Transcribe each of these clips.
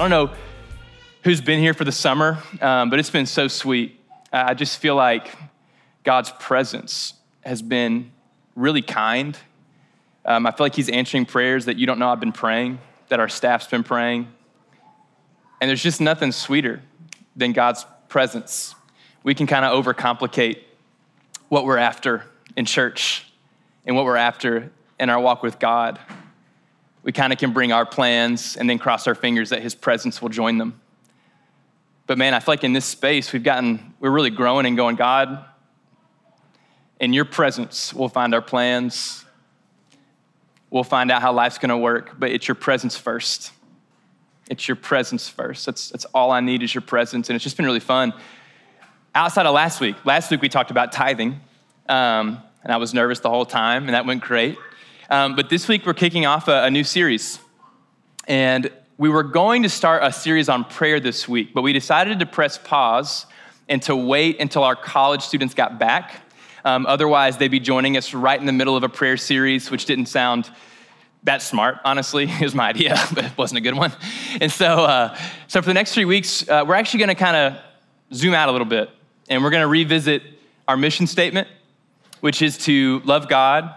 I don't know who's been here for the summer, um, but it's been so sweet. I just feel like God's presence has been really kind. Um, I feel like He's answering prayers that you don't know I've been praying, that our staff's been praying. And there's just nothing sweeter than God's presence. We can kind of overcomplicate what we're after in church and what we're after in our walk with God. We kind of can bring our plans and then cross our fingers that His presence will join them. But man, I feel like in this space, we've gotten, we're really growing and going, God, in your presence, we'll find our plans. We'll find out how life's gonna work, but it's your presence first. It's your presence first. That's, that's all I need is your presence. And it's just been really fun. Outside of last week, last week we talked about tithing, um, and I was nervous the whole time, and that went great. Um, but this week we're kicking off a, a new series. And we were going to start a series on prayer this week, but we decided to press pause and to wait until our college students got back. Um, otherwise, they'd be joining us right in the middle of a prayer series, which didn't sound that smart, honestly. It was my idea, but it wasn't a good one. And so, uh, so for the next three weeks, uh, we're actually going to kind of zoom out a little bit, and we're going to revisit our mission statement, which is to love God,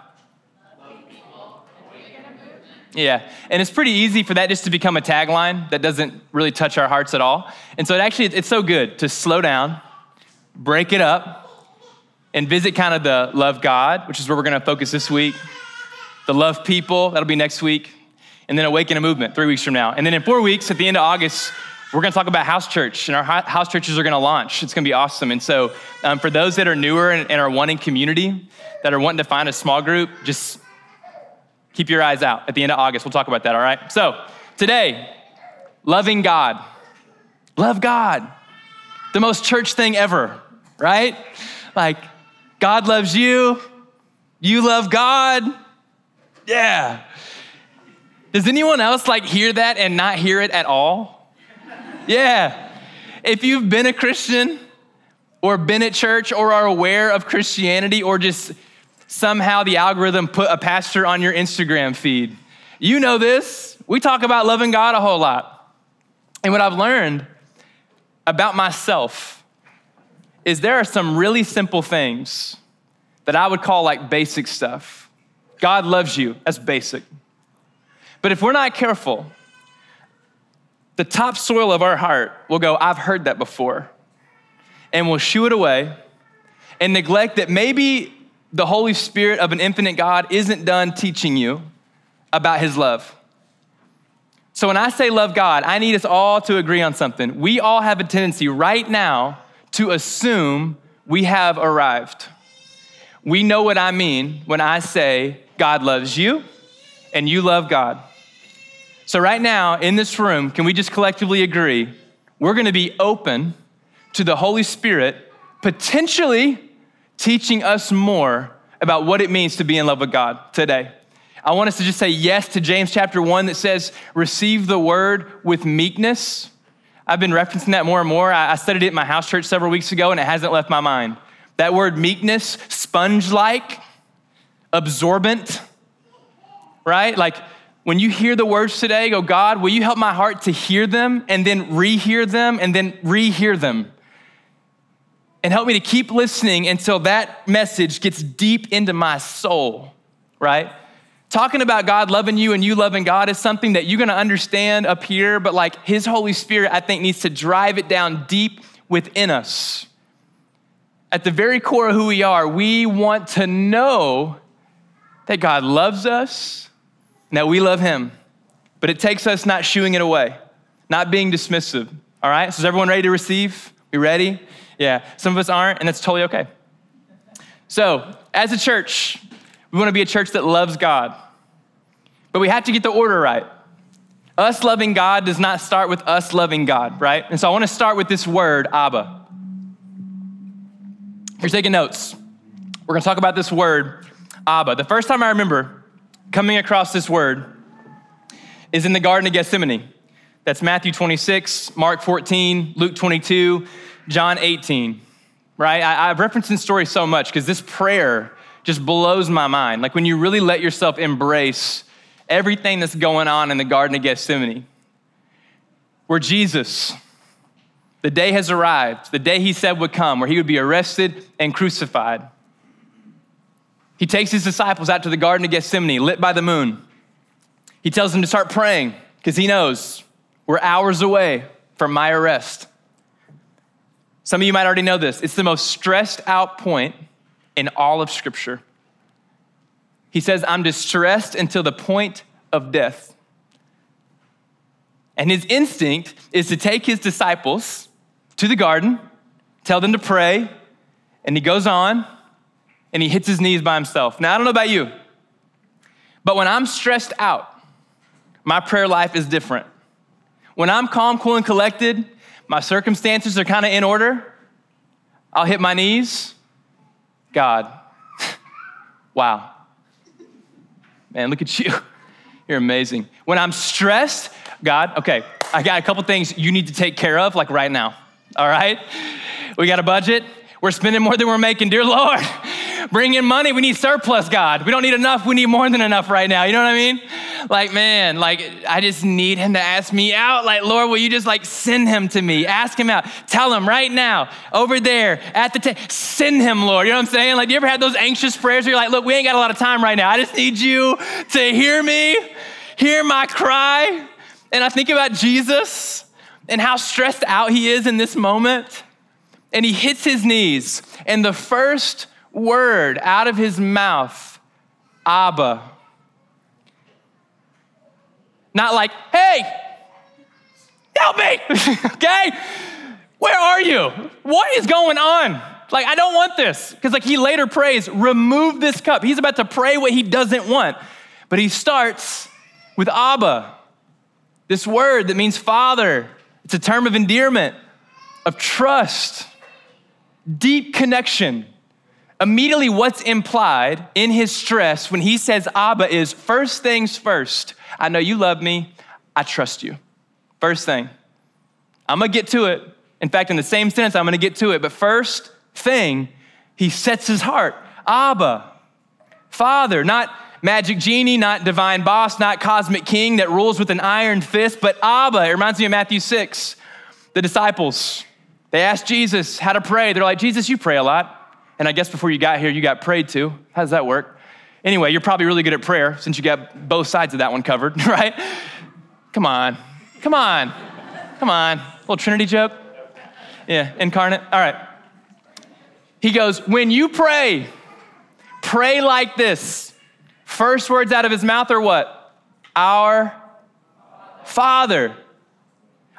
yeah, and it's pretty easy for that just to become a tagline that doesn't really touch our hearts at all. And so it actually, it's so good to slow down, break it up, and visit kind of the love God, which is where we're going to focus this week, the love people, that'll be next week, and then awaken a movement three weeks from now. And then in four weeks, at the end of August, we're going to talk about house church, and our house churches are going to launch. It's going to be awesome. And so, um, for those that are newer and, and are wanting community, that are wanting to find a small group, just Keep your eyes out at the end of August. We'll talk about that, all right? So, today, loving God. Love God. The most church thing ever, right? Like, God loves you, you love God. Yeah. Does anyone else like hear that and not hear it at all? Yeah. If you've been a Christian or been at church or are aware of Christianity or just somehow the algorithm put a pastor on your Instagram feed. You know this. We talk about loving God a whole lot. And what I've learned about myself is there are some really simple things that I would call like basic stuff. God loves you, that's basic. But if we're not careful, the topsoil of our heart will go, I've heard that before, and we'll shoo it away and neglect that maybe the Holy Spirit of an infinite God isn't done teaching you about his love. So when I say love God, I need us all to agree on something. We all have a tendency right now to assume we have arrived. We know what I mean when I say God loves you and you love God. So, right now in this room, can we just collectively agree we're gonna be open to the Holy Spirit potentially teaching us more about what it means to be in love with God today. I want us to just say yes to James chapter 1 that says, receive the word with meekness. I've been referencing that more and more. I studied it in my house church several weeks ago and it hasn't left my mind. That word meekness, sponge like, absorbent, right? Like when you hear the words today, go, God, will you help my heart to hear them and then rehear them and then rehear them? And help me to keep listening until that message gets deep into my soul, right? Talking about God loving you and you loving God is something that you're gonna understand up here, but like His Holy Spirit, I think, needs to drive it down deep within us. At the very core of who we are, we want to know that God loves us and that we love Him. But it takes us not shooing it away, not being dismissive. All right? So is everyone ready to receive? We ready? Yeah, some of us aren't, and that's totally okay. So, as a church, we want to be a church that loves God, but we have to get the order right. Us loving God does not start with us loving God, right? And so I want to start with this word, Abba. If you're taking notes, we're going to talk about this word, Abba. The first time I remember coming across this word is in the Garden of Gethsemane. That's Matthew 26, Mark 14, Luke 22, John 18, right? I, have referenced this story so much because this prayer just blows my mind. Like when you really let yourself embrace everything that's going on in the Garden of Gethsemane. where Jesus, the day has arrived, the day he said would come, where he would be arrested and crucified. He takes his disciples out to the Garden of Gethsemane, lit by the moon. He tells them to start praying because he knows we're hours away from my arrest. Some of you might already know this. It's the most stressed out point in all of Scripture. He says, I'm distressed until the point of death. And his instinct is to take his disciples to the garden, tell them to pray, and he goes on and he hits his knees by himself. Now, I don't know about you, but when I'm stressed out, my prayer life is different. When I'm calm, cool, and collected, my circumstances are kind of in order, I'll hit my knees. God, wow. Man, look at you. You're amazing. When I'm stressed, God, okay, I got a couple things you need to take care of, like right now. All right? We got a budget. We're spending more than we're making. Dear Lord, bring in money. We need surplus, God. We don't need enough. We need more than enough right now. You know what I mean? Like, man, like, I just need him to ask me out. Like, Lord, will you just like send him to me? Ask him out. Tell him right now, over there at the table, send him, Lord. You know what I'm saying? Like, you ever had those anxious prayers where you're like, look, we ain't got a lot of time right now. I just need you to hear me, hear my cry. And I think about Jesus and how stressed out he is in this moment and he hits his knees, and the first word out of his mouth, Abba. Not like, hey, help me, okay? Where are you? What is going on? Like, I don't want this. Because, like, he later prays, remove this cup. He's about to pray what he doesn't want. But he starts with Abba, this word that means father. It's a term of endearment, of trust deep connection. Immediately, what's implied in his stress when he says Abba is first things first. I know you love me. I trust you. First thing. I'm gonna get to it. In fact, in the same sentence, I'm gonna get to it. But first thing, he sets his heart. Abba, Father, not magic genie, not divine boss, not cosmic king that rules with an iron fist, but Abba. It reminds me of Matthew 6. The disciples, they asked Jesus how to pray. They're like, Jesus, you pray a lot. And I guess before you got here, you got prayed to. How does that work? Anyway, you're probably really good at prayer since you got both sides of that one covered, right? Come on. Come on. Come on. Little Trinity joke? Yeah, incarnate. All right. He goes, When you pray, pray like this. First words out of his mouth are what? Our Father.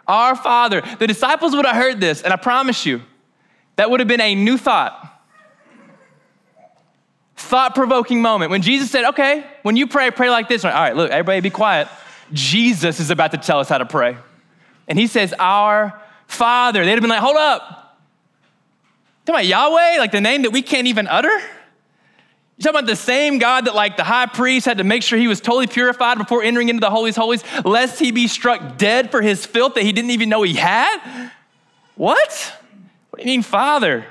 Our Father. The disciples would have heard this, and I promise you, that would have been a new thought. Thought provoking moment. When Jesus said, okay, when you pray, pray like this. All right, look, everybody be quiet. Jesus is about to tell us how to pray. And he says, Our Father. They'd have been like, hold up. Talking about Yahweh, like the name that we can't even utter? You talking about the same God that, like, the high priest had to make sure he was totally purified before entering into the holies holies, lest he be struck dead for his filth that he didn't even know he had? What? What do you mean, Father?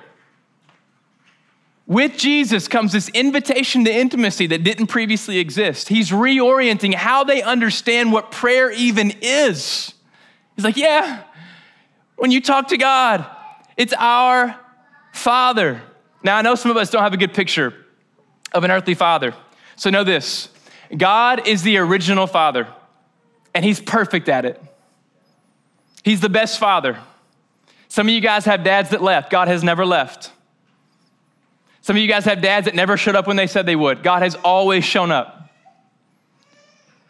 With Jesus comes this invitation to intimacy that didn't previously exist. He's reorienting how they understand what prayer even is. He's like, yeah, when you talk to God, it's our Father. Now, I know some of us don't have a good picture of an earthly father. So know this God is the original father, and he's perfect at it. He's the best father. Some of you guys have dads that left, God has never left. Some of you guys have dads that never showed up when they said they would. God has always shown up.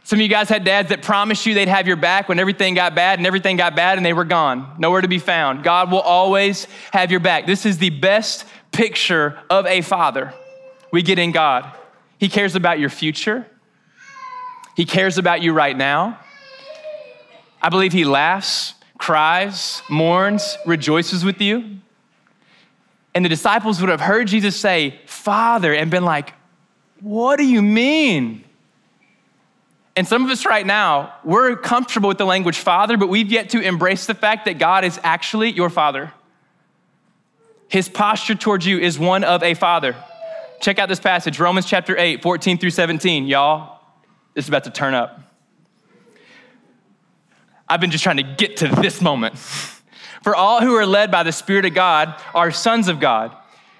Some of you guys had dads that promised you they'd have your back when everything got bad and everything got bad and they were gone, nowhere to be found. God will always have your back. This is the best picture of a father we get in God. He cares about your future, He cares about you right now. I believe He laughs, cries, mourns, rejoices with you. And the disciples would have heard Jesus say, Father, and been like, What do you mean? And some of us right now, we're comfortable with the language father, but we've yet to embrace the fact that God is actually your father. His posture towards you is one of a father. Check out this passage, Romans chapter 8, 14 through 17. Y'all, this is about to turn up. I've been just trying to get to this moment. For all who are led by the Spirit of God are sons of God.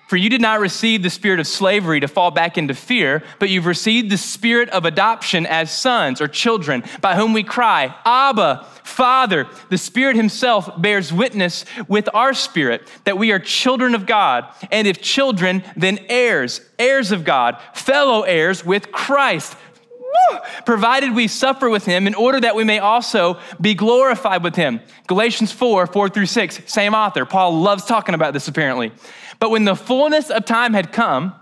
For you did not receive the spirit of slavery to fall back into fear, but you've received the spirit of adoption as sons or children, by whom we cry, Abba, Father. The Spirit Himself bears witness with our spirit that we are children of God. And if children, then heirs, heirs of God, fellow heirs with Christ provided we suffer with him in order that we may also be glorified with him. Galatians 4, 4 through 6, same author. Paul loves talking about this apparently. But when the fullness of time had come,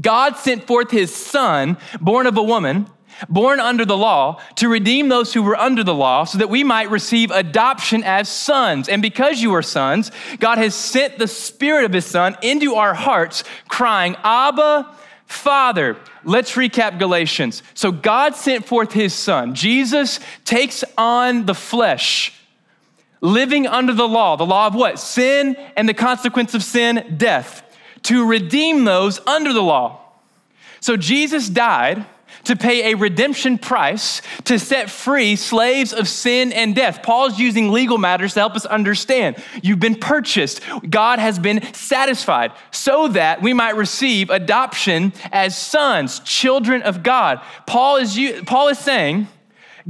God sent forth his son, born of a woman, born under the law, to redeem those who were under the law, so that we might receive adoption as sons. And because you are sons, God has sent the Spirit of his Son into our hearts, crying, Abba, Father. Let's recap Galatians. So God sent forth his Son. Jesus takes on the flesh living under the law, the law of what? Sin and the consequence of sin, death, to redeem those under the law. So Jesus died to pay a redemption price to set free slaves of sin and death. Paul's using legal matters to help us understand. You've been purchased, God has been satisfied, so that we might receive adoption as sons, children of God. Paul is, Paul is saying,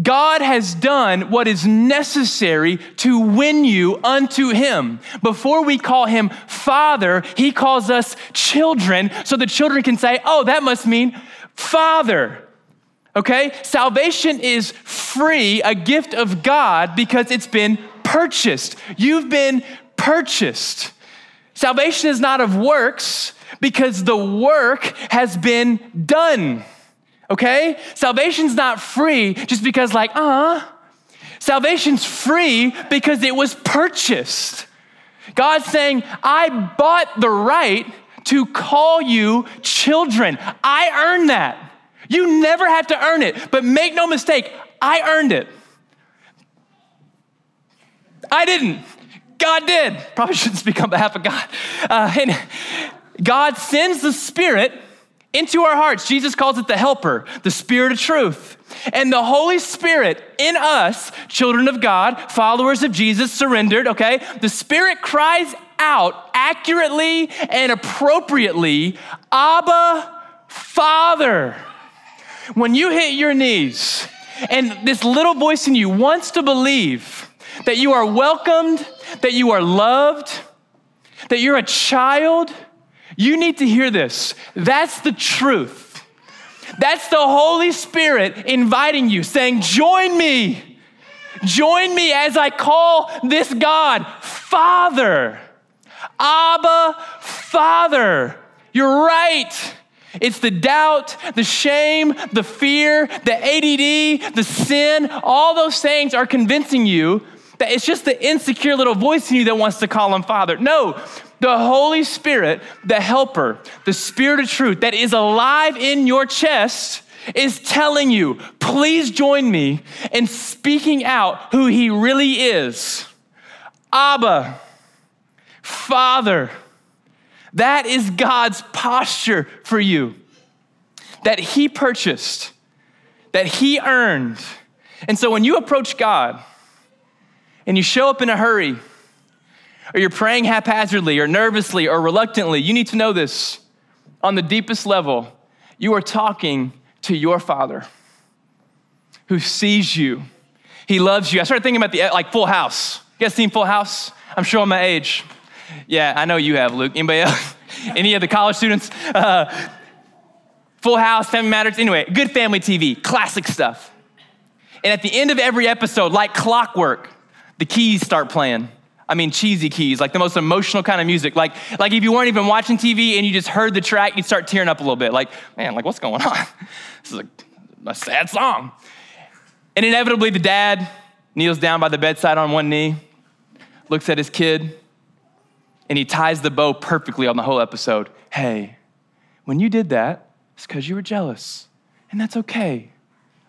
God has done what is necessary to win you unto Him. Before we call Him Father, He calls us children, so the children can say, Oh, that must mean Father. Okay? Salvation is free, a gift of God, because it's been purchased. You've been purchased. Salvation is not of works because the work has been done okay? Salvation's not free just because, like, uh, salvation's free because it was purchased. God's saying, I bought the right to call you children. I earned that. You never have to earn it, but make no mistake, I earned it. I didn't. God did. Probably shouldn't speak on behalf of God. Uh, and God sends the Spirit into our hearts. Jesus calls it the helper, the spirit of truth. And the Holy Spirit in us, children of God, followers of Jesus, surrendered, okay? The Spirit cries out accurately and appropriately, Abba, Father. When you hit your knees and this little voice in you wants to believe that you are welcomed, that you are loved, that you're a child, you need to hear this. That's the truth. That's the Holy Spirit inviting you, saying, Join me. Join me as I call this God Father. Abba, Father. You're right. It's the doubt, the shame, the fear, the ADD, the sin, all those things are convincing you that it's just the insecure little voice in you that wants to call him Father. No, the Holy Spirit, the helper, the Spirit of truth that is alive in your chest is telling you, please join me in speaking out who he really is. Abba, Father. That is God's posture for you that he purchased, that he earned. And so when you approach God and you show up in a hurry, or you're praying haphazardly or nervously or reluctantly, you need to know this. On the deepest level, you are talking to your Father who sees you. He loves you. I started thinking about the like Full House. You guys seen Full House? I'm showing my age. Yeah, I know you have, Luke. Anybody else? Any of the college students? Uh, Full House, Family Matters. Anyway, good family TV, classic stuff. And at the end of every episode, like clockwork, the keys start playing. I mean, cheesy keys, like the most emotional kind of music. Like, like if you weren't even watching TV and you just heard the track, you'd start tearing up a little bit. Like, man, like what's going on? This is a, a sad song. And inevitably, the dad kneels down by the bedside on one knee, looks at his kid, and he ties the bow perfectly on the whole episode. Hey, when you did that, it's because you were jealous, and that's okay.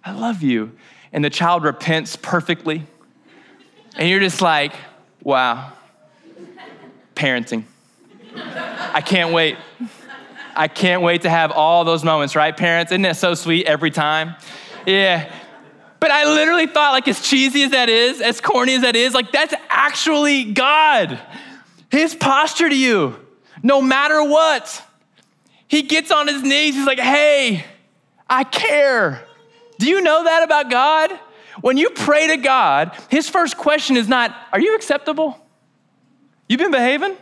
I love you. And the child repents perfectly. And you're just like, Wow. Parenting. I can't wait. I can't wait to have all those moments, right, parents? Isn't it so sweet every time? Yeah. But I literally thought, like, as cheesy as that is, as corny as that is, like, that's actually God. His posture to you, no matter what. He gets on his knees, he's like, hey, I care. Do you know that about God? When you pray to God, his first question is not, Are you acceptable? You've been behaving?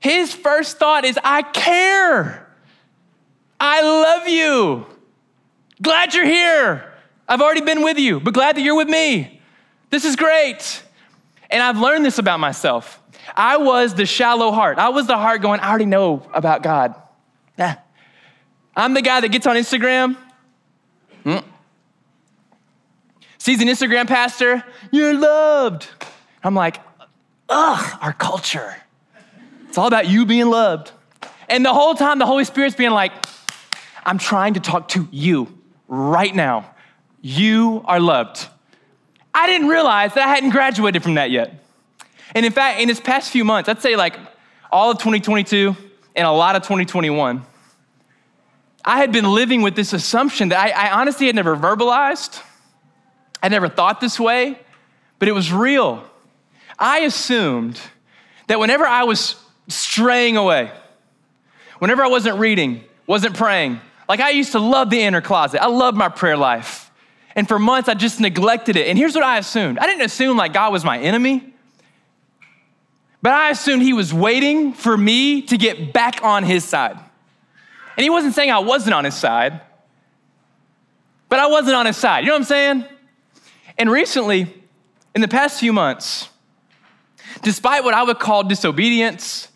His first thought is, I care. I love you. Glad you're here. I've already been with you, but glad that you're with me. This is great. And I've learned this about myself. I was the shallow heart. I was the heart going, I already know about God. Yeah. I'm the guy that gets on Instagram. Hmm. Sees an Instagram pastor, you're loved. I'm like, ugh, our culture. It's all about you being loved. And the whole time, the Holy Spirit's being like, I'm trying to talk to you right now. You are loved. I didn't realize that I hadn't graduated from that yet. And in fact, in this past few months, I'd say like all of 2022 and a lot of 2021, I had been living with this assumption that I, I honestly had never verbalized. I never thought this way, but it was real. I assumed that whenever I was straying away, whenever I wasn't reading, wasn't praying, like I used to love the inner closet, I loved my prayer life. And for months, I just neglected it. And here's what I assumed I didn't assume like God was my enemy, but I assumed He was waiting for me to get back on His side. And He wasn't saying I wasn't on His side, but I wasn't on His side. You know what I'm saying? And recently, in the past few months, despite what I would call disobedience,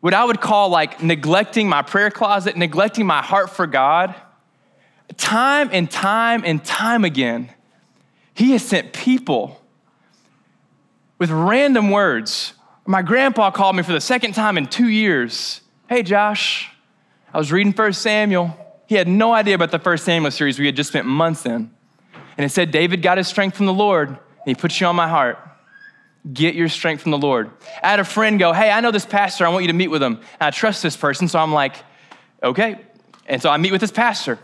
what I would call like neglecting my prayer closet, neglecting my heart for God, time and time and time again, He has sent people with random words. My grandpa called me for the second time in two years. Hey, Josh, I was reading First Samuel. He had no idea about the First Samuel series we had just spent months in. And it said, David got his strength from the Lord, and he puts you on my heart. Get your strength from the Lord. I had a friend go, Hey, I know this pastor. I want you to meet with him. And I trust this person. So I'm like, Okay. And so I meet with this pastor.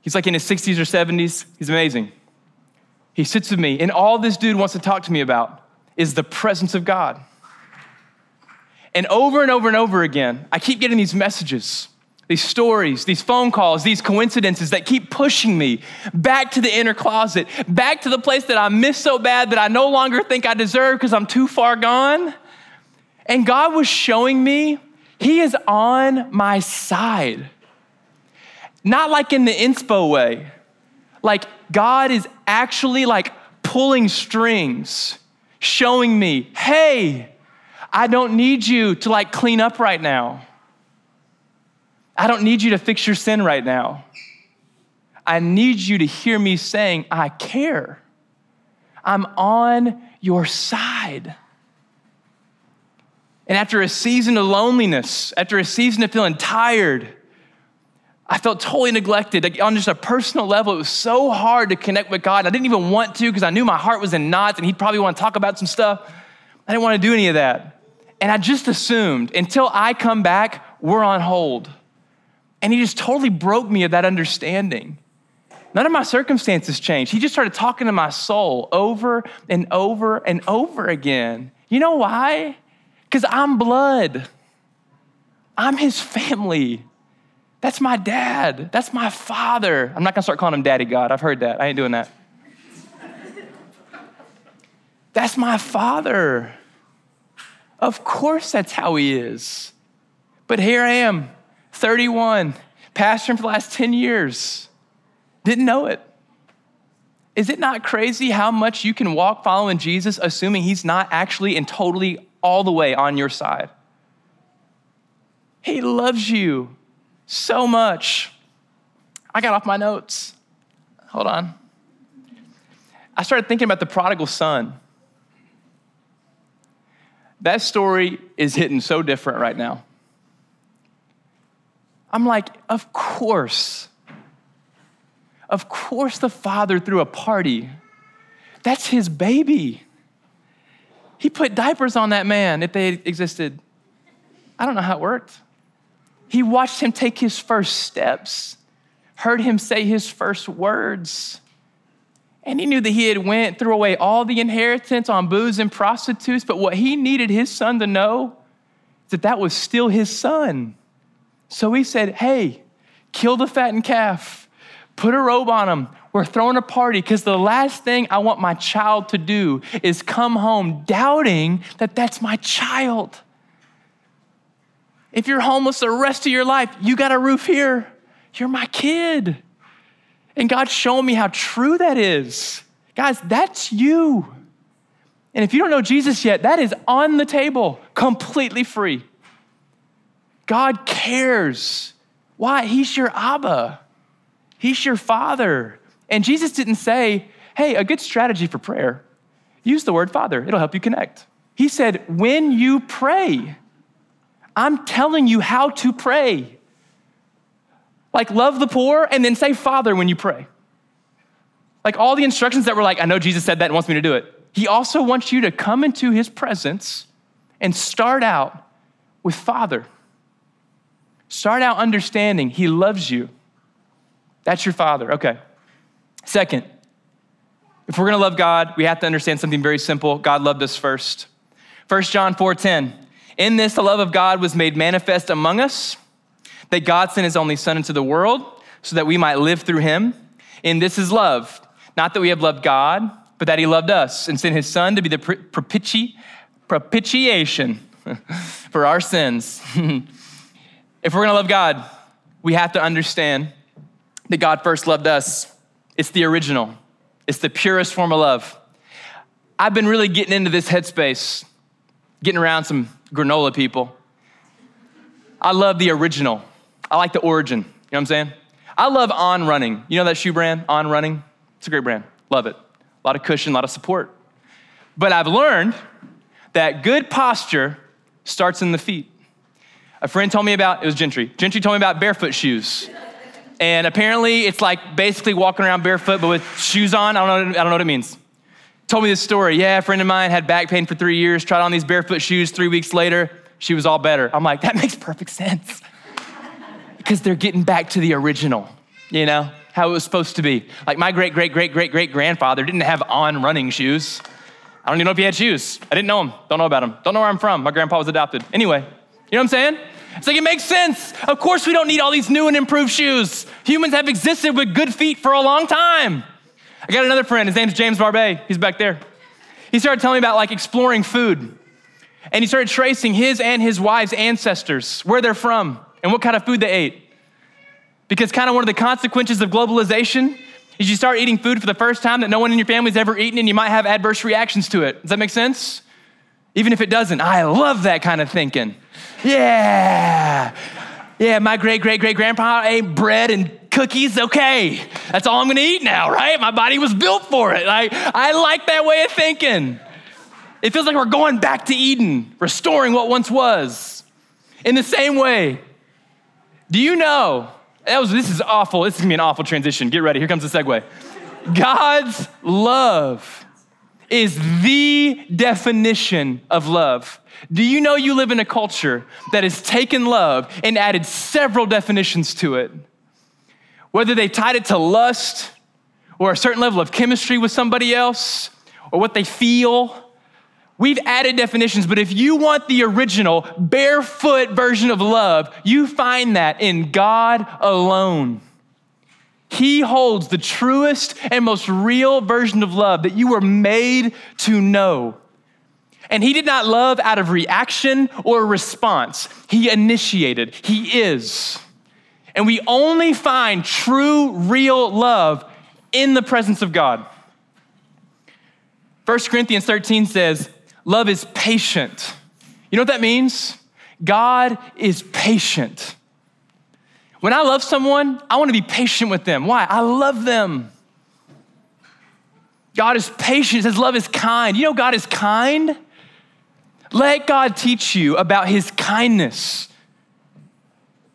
He's like in his 60s or 70s. He's amazing. He sits with me, and all this dude wants to talk to me about is the presence of God. And over and over and over again, I keep getting these messages these stories, these phone calls, these coincidences that keep pushing me back to the inner closet, back to the place that I miss so bad that I no longer think I deserve because I'm too far gone. And God was showing me He is on my side. Not like in the inspo way, like God is actually like pulling strings, showing me, hey, I don't need you to like clean up right now. I don't need you to fix your sin right now. I need you to hear me saying, I care. I'm on your side. And after a season of loneliness, after a season of feeling tired, I felt totally neglected. Like on just a personal level, it was so hard to connect with God. I didn't even want to because I knew my heart was in knots and He'd probably want to talk about some stuff. I didn't want to do any of that. And I just assumed until I come back, we're on hold. And he just totally broke me of that understanding. None of my circumstances changed. He just started talking to my soul over and over and over again. You know why? Because I'm blood. I'm his family. That's my dad. That's my father. I'm not gonna start calling him Daddy God. I've heard that. I ain't doing that. that's my father. Of course, that's how he is. But here I am, 31, pastoring for the last 10 years. Didn't know it. Is it not crazy how much you can walk following Jesus assuming he's not actually and totally all the way on your side? He loves you so much. I got off my notes. Hold on. I started thinking about the prodigal son. That story is hitting so different right now. I'm like, of course. Of course, the father threw a party. That's his baby. He put diapers on that man if they existed. I don't know how it worked. He watched him take his first steps, heard him say his first words. And he knew that he had went threw away all the inheritance on booze and prostitutes, but what he needed his son to know is that that was still his son. So he said, "Hey, kill the fattened calf, put a robe on him. We're throwing a party because the last thing I want my child to do is come home doubting that that's my child. If you're homeless the rest of your life, you got a roof here. You're my kid. And God's showing me how true that is. Guys, that's you. And if you don't know Jesus yet, that is on the table, completely free. God cares. Why? He's your Abba, He's your Father. And Jesus didn't say, hey, a good strategy for prayer, use the word Father, it'll help you connect. He said, when you pray, I'm telling you how to pray. Like, love the poor and then say Father when you pray. Like, all the instructions that were like, I know Jesus said that and wants me to do it. He also wants you to come into his presence and start out with Father. Start out understanding he loves you. That's your Father. Okay. Second, if we're gonna love God, we have to understand something very simple. God loved us first. 1 John 4:10. In this the love of God was made manifest among us, that God sent his only son into the world so that we might live through him. And this is love, not that we have loved God, but that he loved us and sent his son to be the propiti- propitiation for our sins. if we're gonna love God, we have to understand that God first loved us. It's the original, it's the purest form of love. I've been really getting into this headspace, getting around some granola people. I love the original. I like the origin. You know what I'm saying? I love On Running. You know that shoe brand, On Running? It's a great brand. Love it. A lot of cushion, a lot of support. But I've learned that good posture starts in the feet. A friend told me about, it was Gentry. Gentry told me about barefoot shoes. And apparently, it's like basically walking around barefoot, but with shoes on. I don't know, I don't know what it means. Told me this story. Yeah, a friend of mine had back pain for three years, tried on these barefoot shoes. Three weeks later, she was all better. I'm like, that makes perfect sense. Because they're getting back to the original, you know, how it was supposed to be. Like my great, great, great, great, great grandfather didn't have on running shoes. I don't even know if he had shoes. I didn't know him. Don't know about him. Don't know where I'm from. My grandpa was adopted. Anyway, you know what I'm saying? It's like it makes sense. Of course, we don't need all these new and improved shoes. Humans have existed with good feet for a long time. I got another friend. His name's James Barbet. He's back there. He started telling me about like exploring food. And he started tracing his and his wife's ancestors, where they're from, and what kind of food they ate. Because kind of one of the consequences of globalization is you start eating food for the first time that no one in your family's ever eaten, and you might have adverse reactions to it. Does that make sense? Even if it doesn't, I love that kind of thinking. Yeah. Yeah, my great great great grandpa ate bread and cookies. Okay, that's all I'm gonna eat now, right? My body was built for it. I, I like that way of thinking. It feels like we're going back to Eden, restoring what once was. In the same way, do you know? That was, this is awful. This is gonna be an awful transition. Get ready. Here comes the segue. God's love is the definition of love. Do you know you live in a culture that has taken love and added several definitions to it? Whether they tied it to lust or a certain level of chemistry with somebody else or what they feel. We've added definitions, but if you want the original barefoot version of love, you find that in God alone. He holds the truest and most real version of love that you were made to know. And he did not love out of reaction or response. He initiated. He is. And we only find true, real love in the presence of God. 1 Corinthians 13 says, Love is patient. You know what that means? God is patient. When I love someone, I want to be patient with them. Why? I love them. God is patient. His love is kind. You know, God is kind. Let God teach you about his kindness.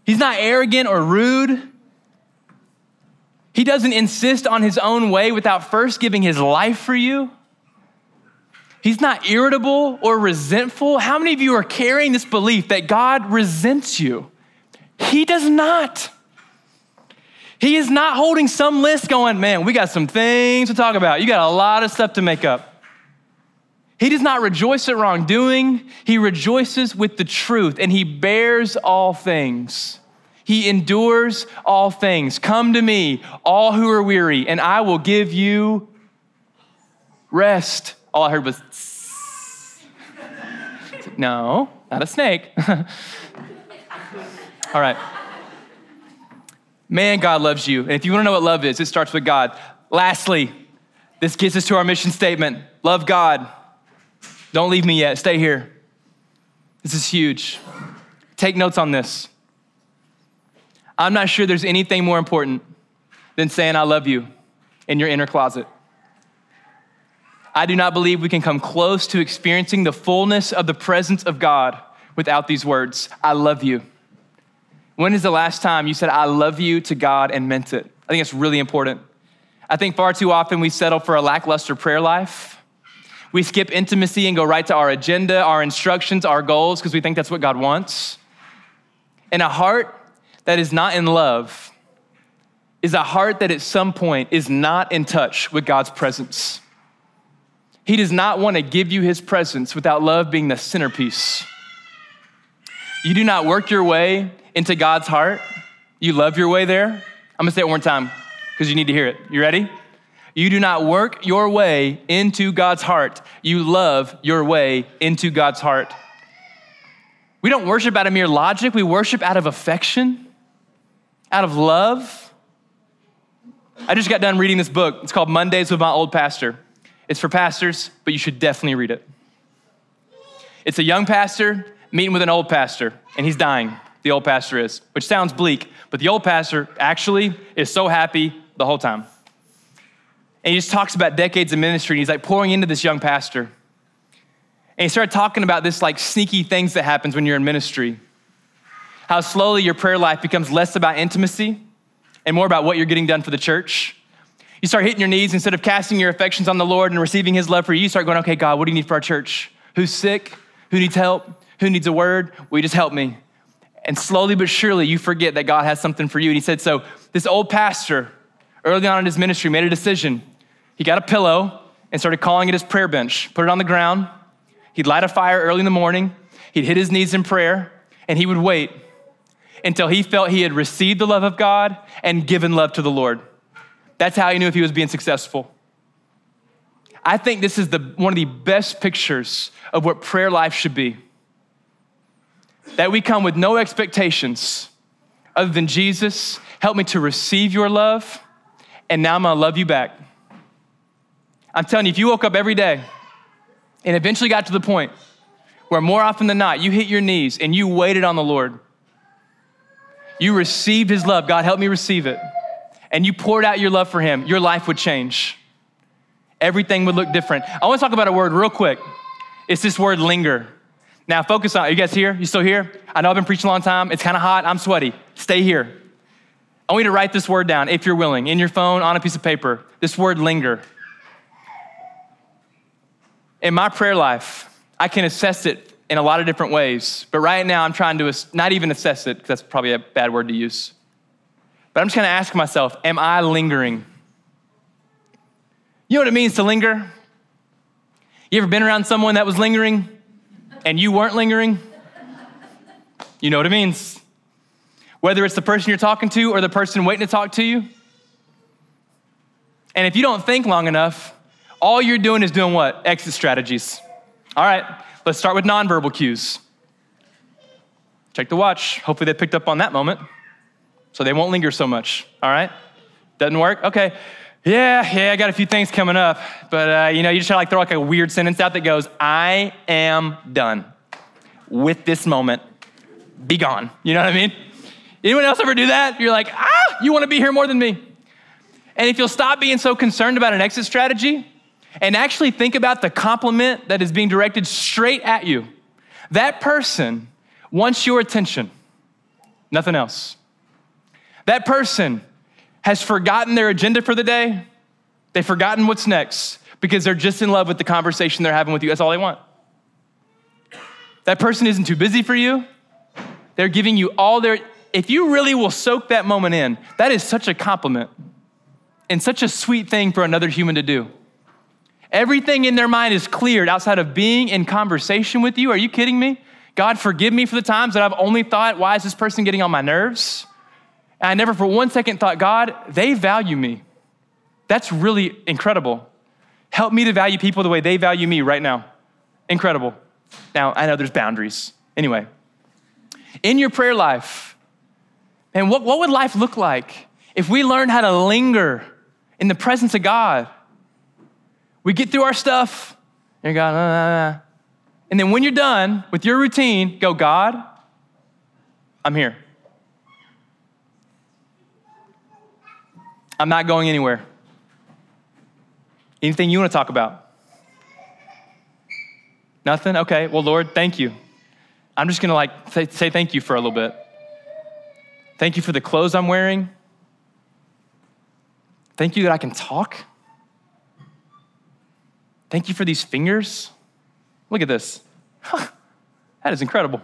He's not arrogant or rude. He doesn't insist on his own way without first giving his life for you. He's not irritable or resentful. How many of you are carrying this belief that God resents you? He does not. He is not holding some list going, man, we got some things to talk about. You got a lot of stuff to make up. He does not rejoice at wrongdoing. He rejoices with the truth and he bears all things. He endures all things. Come to me, all who are weary, and I will give you rest. All I heard was, no, not a snake. all right. Man, God loves you. And if you want to know what love is, it starts with God. Lastly, this gets us to our mission statement love God. Don't leave me yet. Stay here. This is huge. Take notes on this. I'm not sure there's anything more important than saying, I love you in your inner closet. I do not believe we can come close to experiencing the fullness of the presence of God without these words I love you. When is the last time you said, I love you to God and meant it? I think it's really important. I think far too often we settle for a lackluster prayer life. We skip intimacy and go right to our agenda, our instructions, our goals, because we think that's what God wants. And a heart that is not in love is a heart that at some point is not in touch with God's presence. He does not want to give you his presence without love being the centerpiece. You do not work your way into God's heart. You love your way there. I'm gonna say it one more time because you need to hear it. You ready? You do not work your way into God's heart. You love your way into God's heart. We don't worship out of mere logic, we worship out of affection, out of love. I just got done reading this book. It's called Mondays with My Old Pastor. It's for pastors, but you should definitely read it. It's a young pastor meeting with an old pastor, and he's dying the old pastor is, which sounds bleak, but the old pastor actually is so happy the whole time. And he just talks about decades of ministry, and he's like pouring into this young pastor. And he started talking about this like sneaky things that happens when you're in ministry. How slowly your prayer life becomes less about intimacy and more about what you're getting done for the church. You start hitting your knees instead of casting your affections on the Lord and receiving his love for you, you start going, okay, God, what do you need for our church? Who's sick? Who needs help? Who needs a word? Will you just help me? And slowly but surely, you forget that God has something for you. And he said, So, this old pastor, early on in his ministry, made a decision. He got a pillow and started calling it his prayer bench, put it on the ground. He'd light a fire early in the morning. He'd hit his knees in prayer, and he would wait until he felt he had received the love of God and given love to the Lord. That's how he knew if he was being successful. I think this is the, one of the best pictures of what prayer life should be that we come with no expectations other than Jesus, help me to receive your love, and now I'm gonna love you back. I'm telling you, if you woke up every day and eventually got to the point where more often than not you hit your knees and you waited on the Lord, you received his love, God help me receive it, and you poured out your love for him, your life would change. Everything would look different. I wanna talk about a word real quick. It's this word linger. Now, focus on, you guys here? You still here? I know I've been preaching a long time. It's kind of hot. I'm sweaty. Stay here. I want you to write this word down, if you're willing, in your phone, on a piece of paper. This word linger. In my prayer life, I can assess it in a lot of different ways, but right now I'm trying to not even assess it, because that's probably a bad word to use. But I'm just gonna ask myself, am I lingering? You know what it means to linger? You ever been around someone that was lingering? and you weren't lingering, you know what it means. Whether it's the person you're talking to or the person waiting to talk to you. And if you don't think long enough, all you're doing is doing what? Exit strategies. All right, let's start with nonverbal cues. Check the watch. Hopefully, they picked up on that moment so they won't linger so much. All right? Doesn't work? Okay. Yeah, yeah, I got a few things coming up, but uh, you know, you just try to like throw like a weird sentence out that goes, "I am done with this moment. Be gone." You know what I mean? Anyone else ever do that? You're like, ah, you want to be here more than me. And if you'll stop being so concerned about an exit strategy and actually think about the compliment that is being directed straight at you, that person wants your attention, nothing else. That person has forgotten their agenda for the day. They've forgotten what's next because they're just in love with the conversation they're having with you. That's all they want. That person isn't too busy for you. They're giving you all their if you really will soak that moment in, that is such a compliment and such a sweet thing for another human to do. Everything in their mind is cleared outside of being in conversation with you. Are you kidding me? God, forgive me for the times that I've only thought, why is this person getting on my nerves? And I never for one second thought, God, they value me. That's really incredible. Help me to value people the way they value me right now. Incredible. Now, I know there's boundaries. Anyway, in your prayer life, and what, what would life look like if we learned how to linger in the presence of God? We get through our stuff, and God, uh, and then when you're done with your routine, go, God, I'm here. I'm not going anywhere. Anything you want to talk about? Nothing? Okay. Well, Lord, thank you. I'm just going to like say, say thank you for a little bit. Thank you for the clothes I'm wearing. Thank you that I can talk. Thank you for these fingers. Look at this. Huh, that is incredible.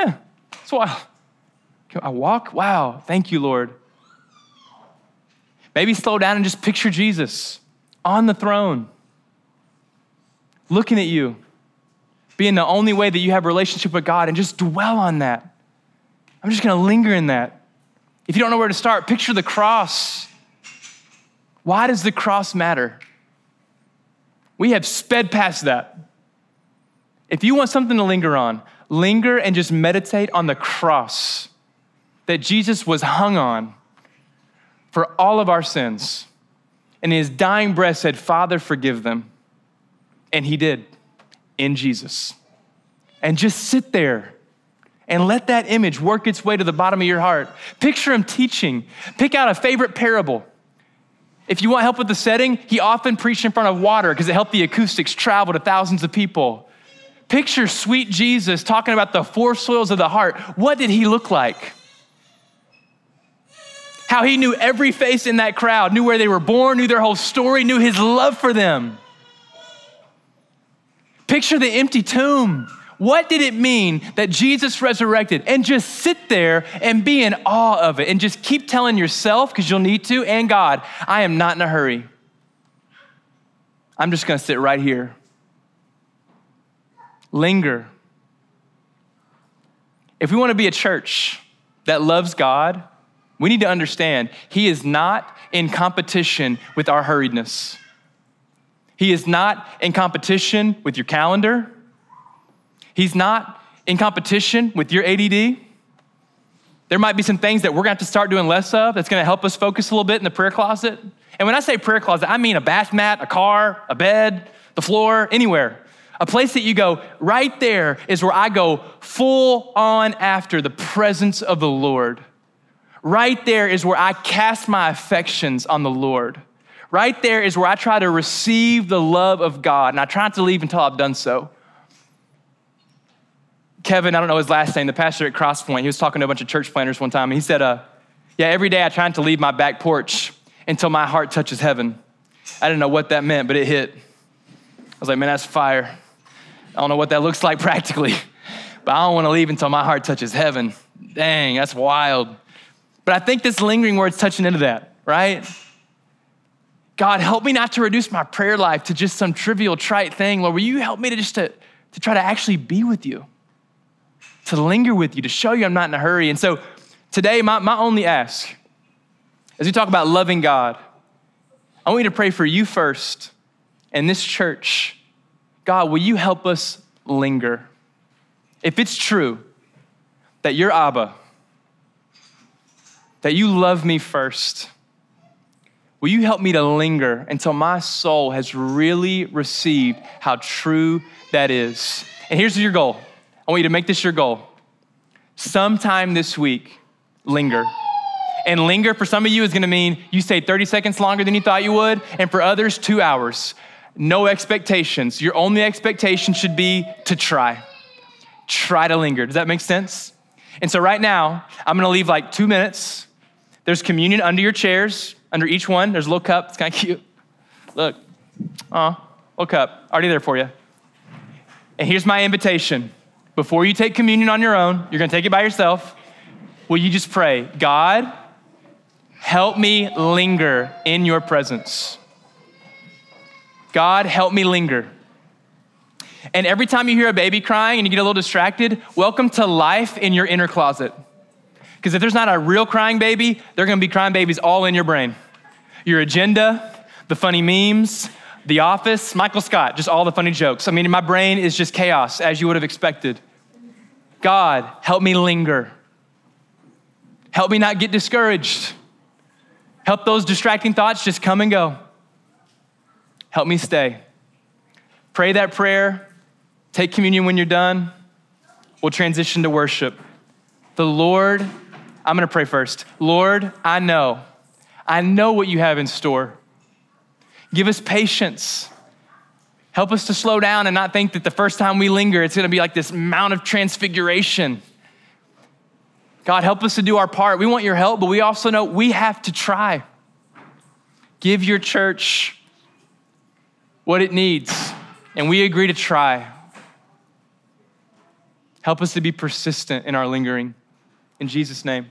Yeah, it's wild. Can I walk? Wow. Thank you, Lord. Maybe slow down and just picture Jesus on the throne, looking at you, being the only way that you have relationship with God, and just dwell on that. I'm just to linger in that. If you don't know where to start, picture the cross. Why does the cross matter? We have sped past that. If you want something to linger on, linger and just meditate on the cross that Jesus was hung on for all of our sins. And his dying breath said, Father, forgive them. And he did in Jesus. And just sit there and let that image work its way to the bottom of your heart. Picture him teaching. Pick out a favorite parable. If you want help with the setting, he often preached in front of water because it helped the acoustics travel to thousands of people. Picture sweet Jesus talking about the four soils of the heart. What did he look like? How he knew every face in that crowd, knew where they were born, knew their whole story, knew his love for them. Picture the empty tomb. What did it mean that Jesus resurrected? And just sit there and be in awe of it and just keep telling yourself, because you'll need to, and God, I am not in a hurry. I'm just gonna sit right here. Linger. If we wanna be a church that loves God, we need to understand He is not in competition with our hurriedness. He is not in competition with your calendar. He's not in competition with your ADD. There might be some things that we're going to have to start doing less of that's going to help us focus a little bit in the prayer closet. And when I say prayer closet, I mean a bath mat, a car, a bed, the floor, anywhere. A place that you go, right there is where I go full on after the presence of the Lord. Right there is where I cast my affections on the Lord. Right there is where I try to receive the love of God, and I try not to leave until I've done so. Kevin, I don't know his last name, the pastor at Crosspoint, he was talking to a bunch of church planners one time, and he said, uh, Yeah, every day I try to leave my back porch until my heart touches heaven. I didn't know what that meant, but it hit. I was like, Man, that's fire. I don't know what that looks like practically, but I don't want to leave until my heart touches heaven. Dang, that's wild. But I think this lingering word's touching into that, right? God, help me not to reduce my prayer life to just some trivial, trite thing. Lord, will you help me to just to, to try to actually be with you? to linger with you, to show you I'm not in a hurry. And so today, my, my only ask, as we talk about loving God, I want you to pray for you first and this church. God, will you help us linger? If it's true that you're Abba, that you love me first, will you help me to linger until my soul has really received how true that is? And here's your goal I want you to make this your goal. Sometime this week, linger. And linger for some of you is gonna mean you stay 30 seconds longer than you thought you would, and for others, two hours. No expectations. Your only expectation should be to try. Try to linger. Does that make sense? And so, right now, I'm gonna leave like two minutes. There's communion under your chairs, under each one. There's a little cup. It's kind of cute. Look, oh, little cup, already there for you. And here's my invitation before you take communion on your own, you're gonna take it by yourself. will you just pray, God, help me linger in your presence? God, help me linger. And every time you hear a baby crying and you get a little distracted, welcome to life in your inner closet. Because if there's not a real crying baby, there are gonna be crying babies all in your brain. Your agenda, the funny memes, The Office, Michael Scott, just all the funny jokes. I mean, my brain is just chaos, as you would have expected. God, help me linger. Help me not get discouraged. Help those distracting thoughts just come and go. Help me stay. Pray that prayer. Take communion when you're done. We'll transition to worship. The Lord, I'm going to pray first. Lord, I know. I know what you have in store. Give us patience. Help us to slow down and not think that the first time we linger, it's going to be like this mount of transfiguration. God, help us to do our part. We want your help, but we also know we have to try. Give your church what it needs, and we agree to try. Help us to be persistent in our lingering. In Jesus' name.